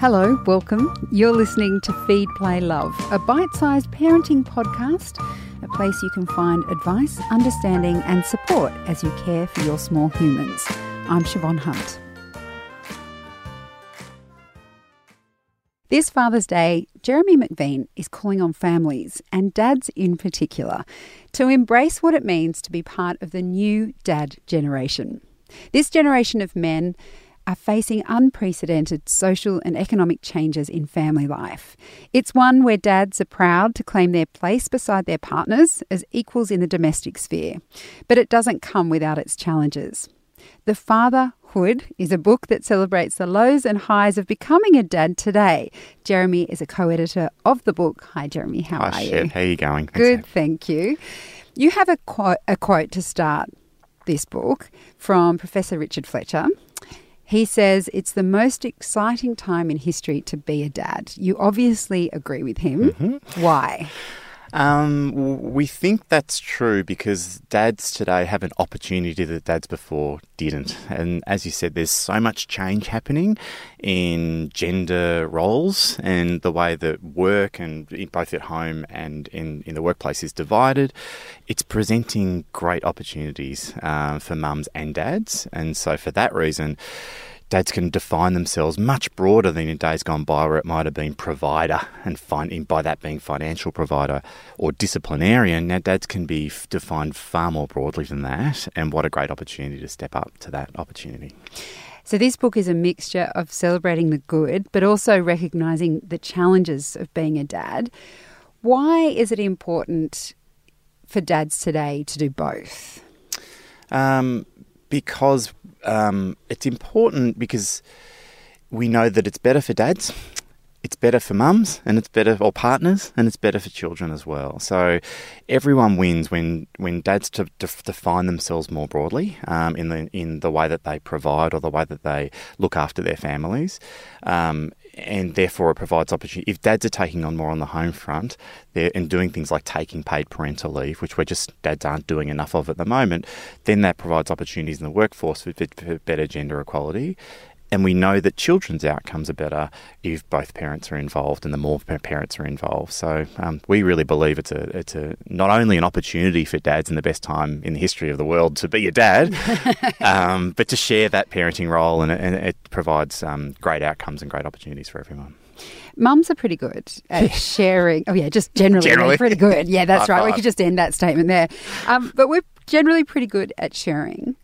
Hello, welcome. You're listening to Feed, Play, Love, a bite sized parenting podcast, a place you can find advice, understanding, and support as you care for your small humans. I'm Siobhan Hunt. This Father's Day, Jeremy Macvean is calling on families, and dads in particular, to embrace what it means to be part of the new dad generation. This generation of men are facing unprecedented social and economic changes in family life. It's one where dads are proud to claim their place beside their partners as equals in the domestic sphere, but it doesn't come without its challenges. The Fatherhood is a book that celebrates the lows and highs of becoming a dad today. Jeremy is a co editor of the book. Hi, Jeremy. How Hi, are Shep. you? How are you going? Good, thank you. You have a quote, a quote to start this book from Professor Richard Fletcher. He says it's the most exciting time in history to be a dad. You obviously agree with him. Mm-hmm. Why? Um, we think that's true because dads today have an opportunity that dads before didn't. And as you said, there's so much change happening in gender roles and the way that work and both at home and in, in the workplace is divided. It's presenting great opportunities uh, for mums and dads. And so for that reason, dads can define themselves much broader than in days gone by where it might have been provider and fin- by that being financial provider or disciplinarian. Now dads can be f- defined far more broadly than that and what a great opportunity to step up to that opportunity. So, this book is a mixture of celebrating the good, but also recognizing the challenges of being a dad. Why is it important for dads today to do both? Um, because um, it's important because we know that it's better for dads, it's better for mums, and it's better for partners, and it's better for children as well. So everyone wins when when dads to, to define themselves more broadly um, in the in the way that they provide or the way that they look after their families. Um, and therefore, it provides opportunity. If dads are taking on more on the home front, and doing things like taking paid parental leave, which we're just dads aren't doing enough of at the moment, then that provides opportunities in the workforce for, for better gender equality. And we know that children's outcomes are better if both parents are involved and the more parents are involved. So um, we really believe it's a it's a not only an opportunity for dads in the best time in the history of the world to be a dad, um, but to share that parenting role, and it, and it provides um, great outcomes and great opportunities for everyone. Mums are pretty good at sharing. Oh, yeah, just generally, Generally. pretty good. Yeah, that's High right. We could just end that statement there. Um, but we're generally pretty good at sharing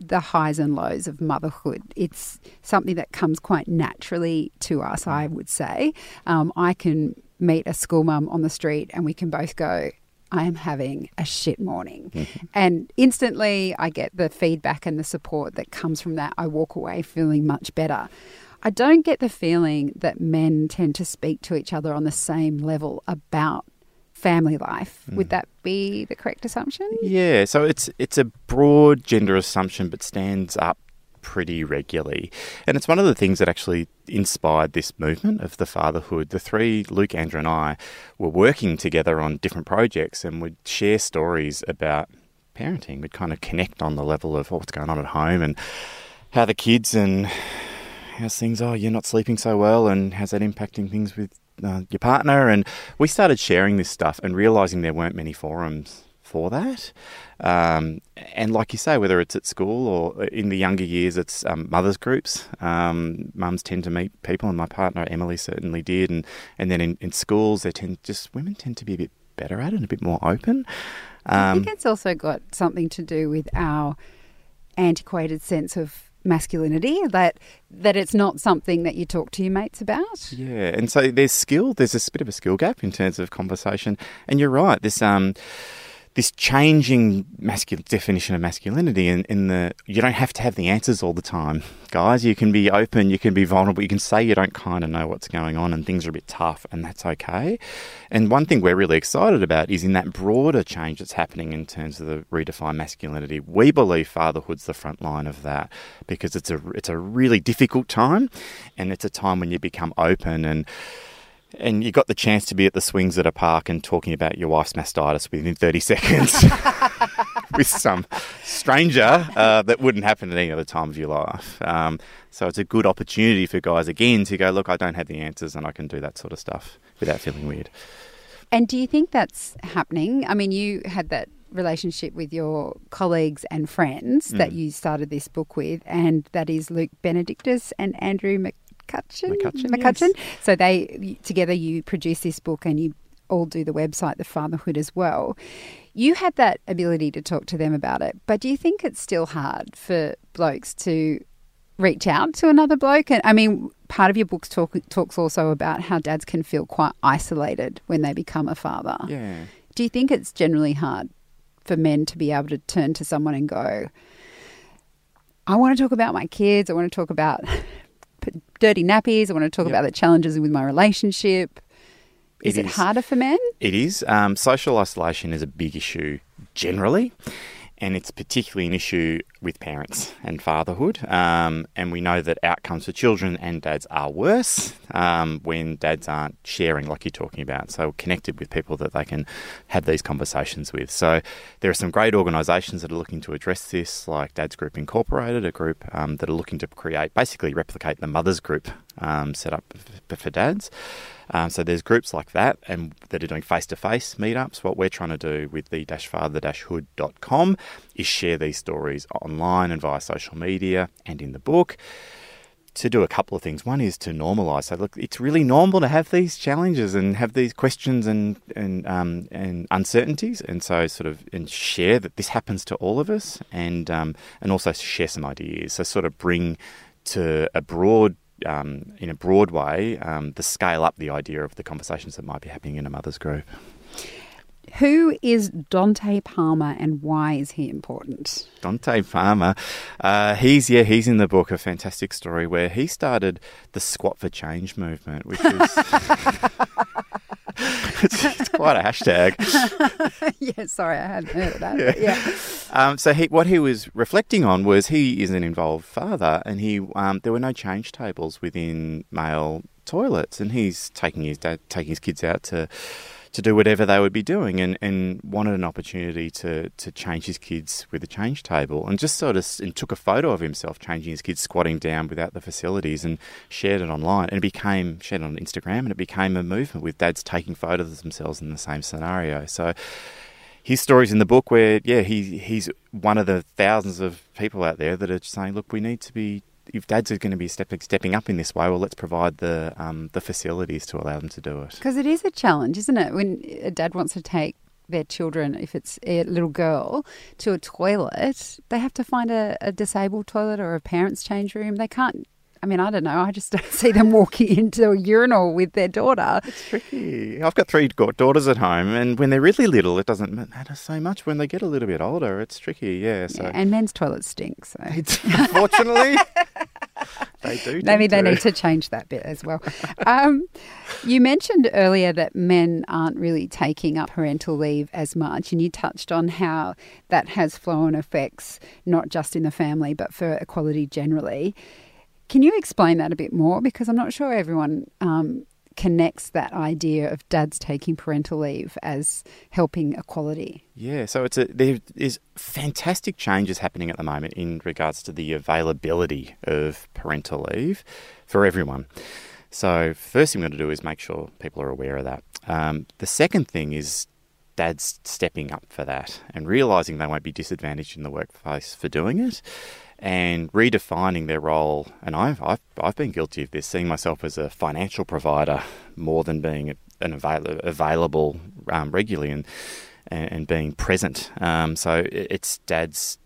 the highs and lows of motherhood. It's something that comes quite naturally to us, I would say. Um, I can meet a school mum on the street and we can both go, I am having a shit morning. And instantly I get the feedback and the support that comes from that. I walk away feeling much better. I don't get the feeling that men tend to speak to each other on the same level about family life. Hmm. Would that be the correct assumption? Yeah, so it's it's a broad gender assumption, but stands up pretty regularly, and it's one of the things that actually inspired this movement of the fatherhood. The three, Luke, Andrew, and I, were working together on different projects, and would share stories about parenting. We'd kind of connect on the level of what's going on at home and how the kids and how's things. Oh, you're not sleeping so well, and how's that impacting things with uh, your partner? And we started sharing this stuff and realizing there weren't many forums for that. Um, and like you say, whether it's at school or in the younger years, it's um, mothers groups. Um, mums tend to meet people, and my partner Emily certainly did. And and then in, in schools, they tend just women tend to be a bit better at it, and a bit more open. I Um, think it's also got something to do with our antiquated sense of masculinity that that it's not something that you talk to your mates about. Yeah, and so there's skill. There's a bit of a skill gap in terms of conversation, and you're right. This um, this changing masculine definition of masculinity, and in, the you don't have to have the answers all the time, guys. You can be open. You can be vulnerable. You can say you don't kind of know what's going on, and things are a bit tough, and that's okay. And one thing we're really excited about is in that broader change that's happening in terms of the redefined masculinity. We believe fatherhood's the front line of that because it's a it's a really difficult time, and it's a time when you become open and and you got the chance to be at the swings at a park and talking about your wife's mastitis within 30 seconds, with some stranger uh, that wouldn't happen at any other time of your life. Um, so it's a good opportunity for guys again to go, look, I don't have the answers and I can do that sort of stuff without feeling weird. And do you think that's happening? I mean, you had that relationship with your colleagues and friends that Mm. you started this book with, and that is Luke Benedictus and Andrew McUtchen. McUtchen, So they together you produce this book, and you all do the website, The Fatherhood, as well. You had that ability to talk to them about it, but do you think it's still hard for blokes to reach out to another bloke? And I mean, part of your book talk, talks also about how dads can feel quite isolated when they become a father. Yeah. Do you think it's generally hard for men to be able to turn to someone and go, I want to talk about my kids, I want to talk about dirty nappies, I want to talk Yep. about the challenges with my relationship? Is it, is. harder for men? It is. Um, social isolation is a big issue generally, and it's particularly an issue with parents and fatherhood. Um, and we know that outcomes for children and dads are worse um, when dads aren't sharing, like you're talking about. So connected with people that they can have these conversations with. So there are some great organisations that are looking to address this, like Dads Group Incorporated, a group um, that are looking to create, basically replicate the Mothers Group um, set up for dads. Um, so there's groups like that and that are doing face-to-face meetups. What we're trying to do with the father hood.com is share these stories online and via social media and in the book to do a couple of things. One is to normalise. So look, it's really normal to have these challenges and have these questions and and um, and uncertainties, and so sort of and share that this happens to all of us, and um, and also share some ideas. So sort of bring to a broad. Um, in a broad way, um, the scale up the idea of the conversations that might be happening in a mother's group. Who is Dante Palmer and why is he important? Dante Palmer, uh, he's yeah, he's in the book a fantastic story where he started the Squat for Change movement, which is it's, it's quite a hashtag. yeah, sorry, I hadn't heard of that. but yeah. Um, so he, what he was reflecting on was he is an involved father, and he um, there were no change tables within male toilets, and he's taking his dad, taking his kids out to to do whatever they would be doing, and, and wanted an opportunity to to change his kids with a change table, and just sort of and took a photo of himself changing his kids squatting down without the facilities, and shared it online, and it became shared on Instagram, and it became a movement with dads taking photos of themselves in the same scenario. So his story's in the book where yeah he he's one of the thousands of people out there that are saying look we need to be if dads are going to be stepping stepping up in this way well let's provide the um, the facilities to allow them to do it Because it is a challenge, isn't it? When a dad wants to take their children, if it's a little girl, to a toilet, they have to find a, a disabled toilet or a parent's change room. They can't. I mean, I don't know. I just don't see them walking into a urinal with their daughter. it's tricky I've got three daughters at home and when they're really little it doesn't matter so much when they get a little bit older it's tricky yeah so Yeah, and men's toilets stink. So unfortunately they do maybe they need to change that bit as well. um, you mentioned earlier that men aren't really taking up parental leave as much, and you touched on how that has flow on effects not just in the family but for equality generally. Can you explain that a bit more? Because I'm not sure everyone um, connects that idea of dads taking parental leave as helping equality. Yeah, so it's a there is fantastic changes happening at the moment in regards to the availability of parental leave for everyone. So first thing we're going to do is make sure people are aware of that. Um, the second thing is dads stepping up for that and realizing they won't be disadvantaged in the workplace for doing it and redefining their role. And I've, I've, I've been guilty of this, seeing myself as a financial provider more than being an avail- available um, regularly and, and, and being present. Um, so it's dads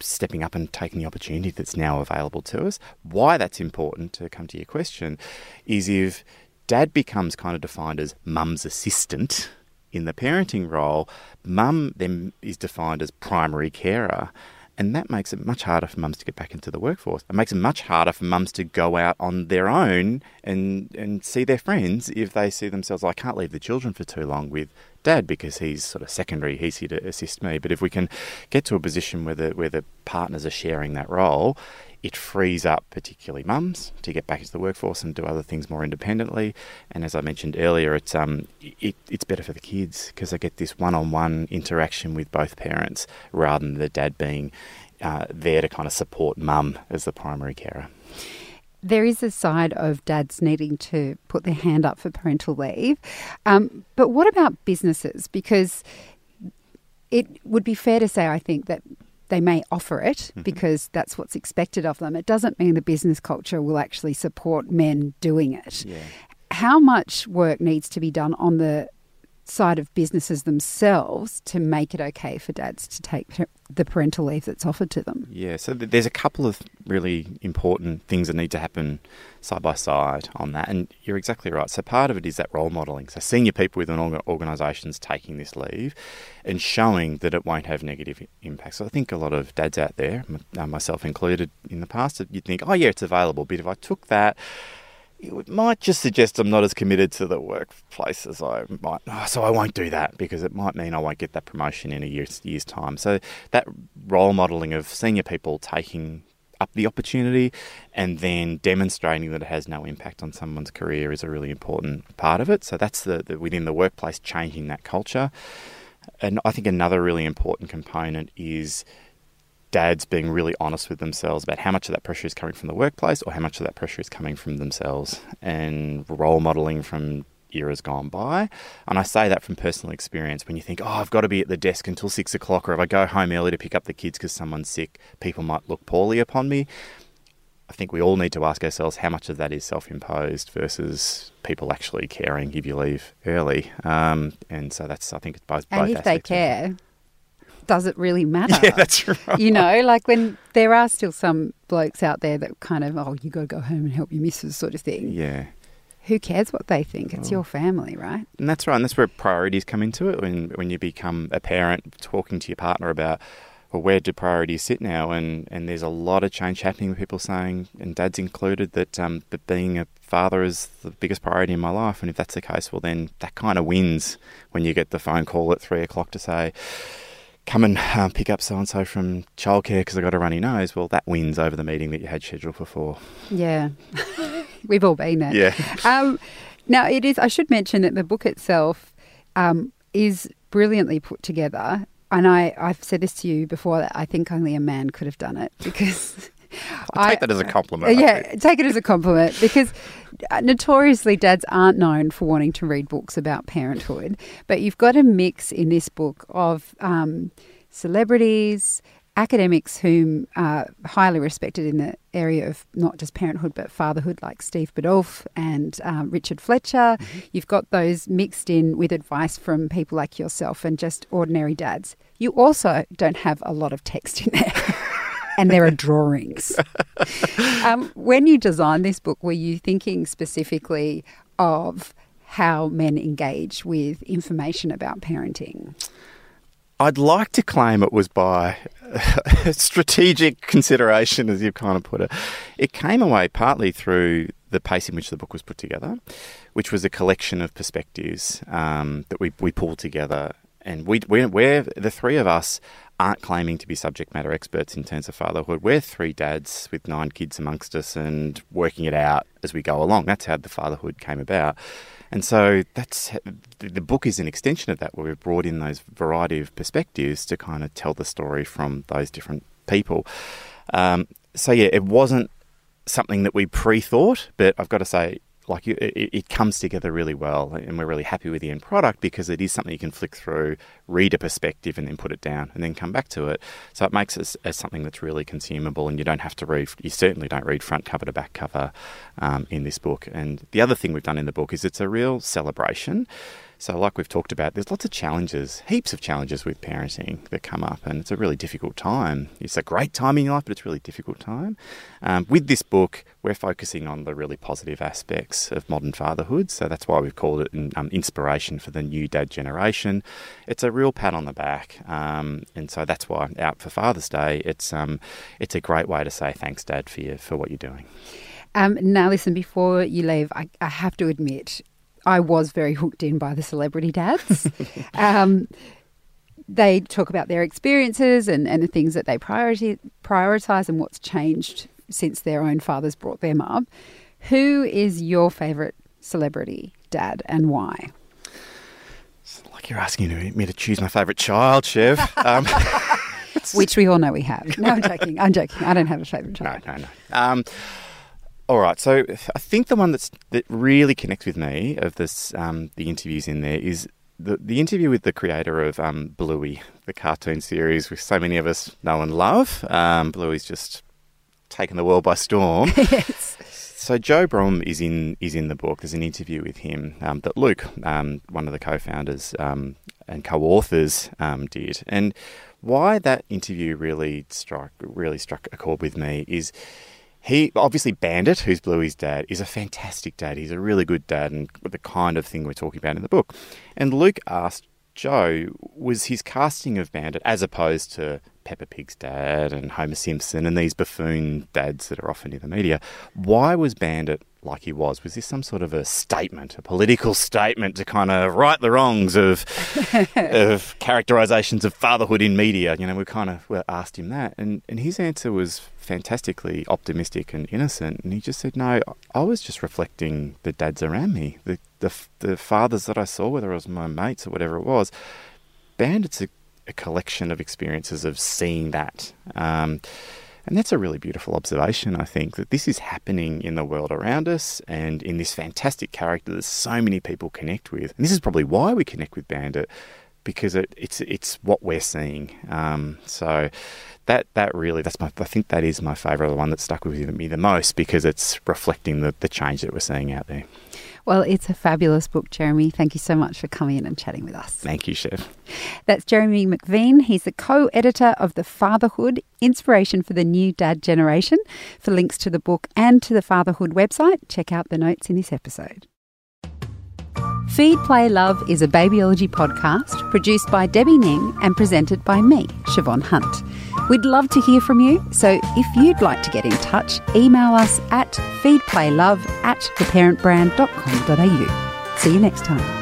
stepping up and taking the opportunity that's now available to us. Why that's important, to come to your question, is if dad becomes kind of defined as mum's assistant in the parenting role, mum then is defined as primary carer. And that makes it much harder for mums to get back into the workforce. It makes it much harder for mums to go out on their own and, and see their friends if they see themselves, I can't leave the children for too long with dad because he's sort of secondary. He's here to assist me. But if we can get to a position where the where the partners are sharing that role, it frees up particularly mums to get back into the workforce and do other things more independently. And as I mentioned earlier, it's um it, it's better for the kids because they get this one-on-one interaction with both parents rather than the dad being uh, there to kind of support mum as the primary carer. There is a side of dads needing to put their hand up for parental leave. Um, but what about businesses? Because it would be fair to say, I think, that they may offer it mm-hmm. because that's what's expected of them. It doesn't mean the business culture will actually support men doing it. Yeah. How much work needs to be done on the side of businesses themselves to make it okay for dads to take the parental leave that's offered to them? Yeah, so there's a couple of really important things that need to happen side by side on that. And you're exactly right. So part of it is that role modelling. So senior people within organisations taking this leave and showing that it won't have negative impacts. So I think a lot of dads out there, uh, myself included in the past, you'd think, oh, yeah, it's available. But if I took that, it might just suggest I'm not as committed to the workplace as I might. Oh, so I won't do that because it might mean I won't get that promotion in a year's, year's time. So that role modelling of senior people taking up the opportunity and then demonstrating that it has no impact on someone's career is a really important part of it. So that's the, the within the workplace changing that culture. And I think another really important component is dads being really honest with themselves about how much of that pressure is coming from the workplace or how much of that pressure is coming from themselves and role modeling from eras gone by. And I say that from personal experience. When you think, oh, I've got to be at the desk until six o'clock, or if I go home early to pick up the kids because someone's sick, people might look poorly upon me. I think we all need to ask ourselves how much of that is self imposed versus people actually caring if you leave early. Um, and so that's, I think, it's both. And both if they care, does it really matter? Yeah, that's right. You know, like when there are still some blokes out there that kind of, oh, you got to go home and help your missus sort of thing. Yeah. Who cares what they think? It's oh. your family, right? And that's right. And that's where priorities come into it. When when you become a parent, talking to your partner about, well, where do priorities sit now? And and there's a lot of change happening with people saying, and dads included, that um, that being a father is the biggest priority in my life. And if that's the case, well, then that kind of wins when you get the phone call at three o'clock to say come and uh, pick up so and so from childcare because I got a runny nose. Well, that wins over the meeting that you had scheduled for four. Yeah, we've all been there. Yeah. Um, now it is. I should mention that the book itself um, is brilliantly put together. And I, I've said this to you before that I think only a man could have done it because I'll take I, that as a compliment. Yeah, take it as a compliment because uh, notoriously dads aren't known for wanting to read books about parenthood, but you've got a mix in this book of um, celebrities, academics whom are highly respected in the area of not just parenthood but fatherhood, like Steve Biddulph and um, Richard Fletcher. Mm-hmm. You've got those mixed in with advice from people like yourself and just ordinary dads. You also don't have a lot of text in there. And there are drawings. um, when you designed this book, were you thinking specifically of how men engage with information about parenting? I'd like to claim it was by strategic consideration, as you've kind of put it. It came away partly through the pace in which the book was put together, which was a collection of perspectives um, that we, we pulled together. And we, we're, we're, the three of us aren't claiming to be subject matter experts in terms of fatherhood. We're three dads with nine kids amongst us and working it out as we go along. That's how the fatherhood came about. And so that's the book is an extension of that, where we've brought in those variety of perspectives to kind of tell the story from those different people. Um, so yeah, it wasn't something that we pre-thought, but I've got to say like it, it, comes together really well, and we're really happy with the end product because it is something you can flick through, read a perspective, and then put it down, and then come back to it. So it makes it as something that's really consumable, and you don't have to read. You certainly don't read front cover to back cover um, in this book. And the other thing we've done in the book is it's a real celebration. So, like we've talked about, there's lots of challenges, heaps of challenges with parenting that come up, and it's a really difficult time. It's a great time in your life, but it's a really difficult time. Um, with this book, we're focusing on the really positive aspects of modern fatherhood, so that's why we've called it an um, inspiration for the new dad generation. It's a real pat on the back, um, and so that's why out for Father's Day, it's um, it's a great way to say thanks, Dad, for you, for what you're doing. Um, now, listen, before you leave, I, I have to admit, I was very hooked in by the celebrity dads. um, they talk about their experiences and, and the things that they priority, prioritize and what's changed since their own fathers brought them up. Who is your favourite celebrity dad and why? It's like you're asking me to choose my favourite child, Chev. Um, Which we all know we have. No, I'm joking. I'm joking. I don't have a favourite child. No, no, no. Um, all right, so I think the one that's that really connects with me of this um, the interviews in there is the the interview with the creator of um, Bluey, the cartoon series, which so many of us know and love. Um, Bluey's just taken the world by storm. yes. So Joe Brumm is in is in the book. There's an interview with him um, that Luke, um, one of the co-founders um, and co-authors, um, did. And why that interview really struck really struck a chord with me is he obviously Bandit, who's Bluey's dad, is a fantastic dad. He's a really good dad, and the kind of thing we're talking about in the book. And Luke asked Joe was his casting of Bandit as opposed to Peppa Pig's dad and Homer Simpson and these buffoon dads that are often in the media. Why was Bandit like he was? Was this some sort of a statement, a political statement to kind of right the wrongs of of characterizations of fatherhood in media? You know, we kind of asked him that, and and his answer was fantastically optimistic and innocent. And he just said, "No, I was just reflecting the dads around me, the the, the fathers that I saw, whether it was my mates or whatever it was." Bandit's a a collection of experiences of seeing that. Um, and that's a really beautiful observation, I think, that this is happening in the world around us and in this fantastic character that so many people connect with. And this is probably why we connect with Bandit, because it, it's it's what we're seeing. Um, so that that really that's my I think that is my favourite, the one that stuck with me the most because it's reflecting the, the change that we're seeing out there. Well, it's a fabulous book, Jeremy. Thank you so much for coming in and chatting with us. Thank you, Chev. That's Jeremy Macvean. He's the co editor of The Fatherhood Inspiration for the New Dad Generation. For links to the book and to the Fatherhood website, check out the notes in this episode. Feed, Play, Love is a babyology podcast produced by Debbie Ning and presented by me, Siobhan Hunt. We'd love to hear from you, so if you'd like to get in touch, email us at feedplaylove at theparentbrand.com.au. See you next time.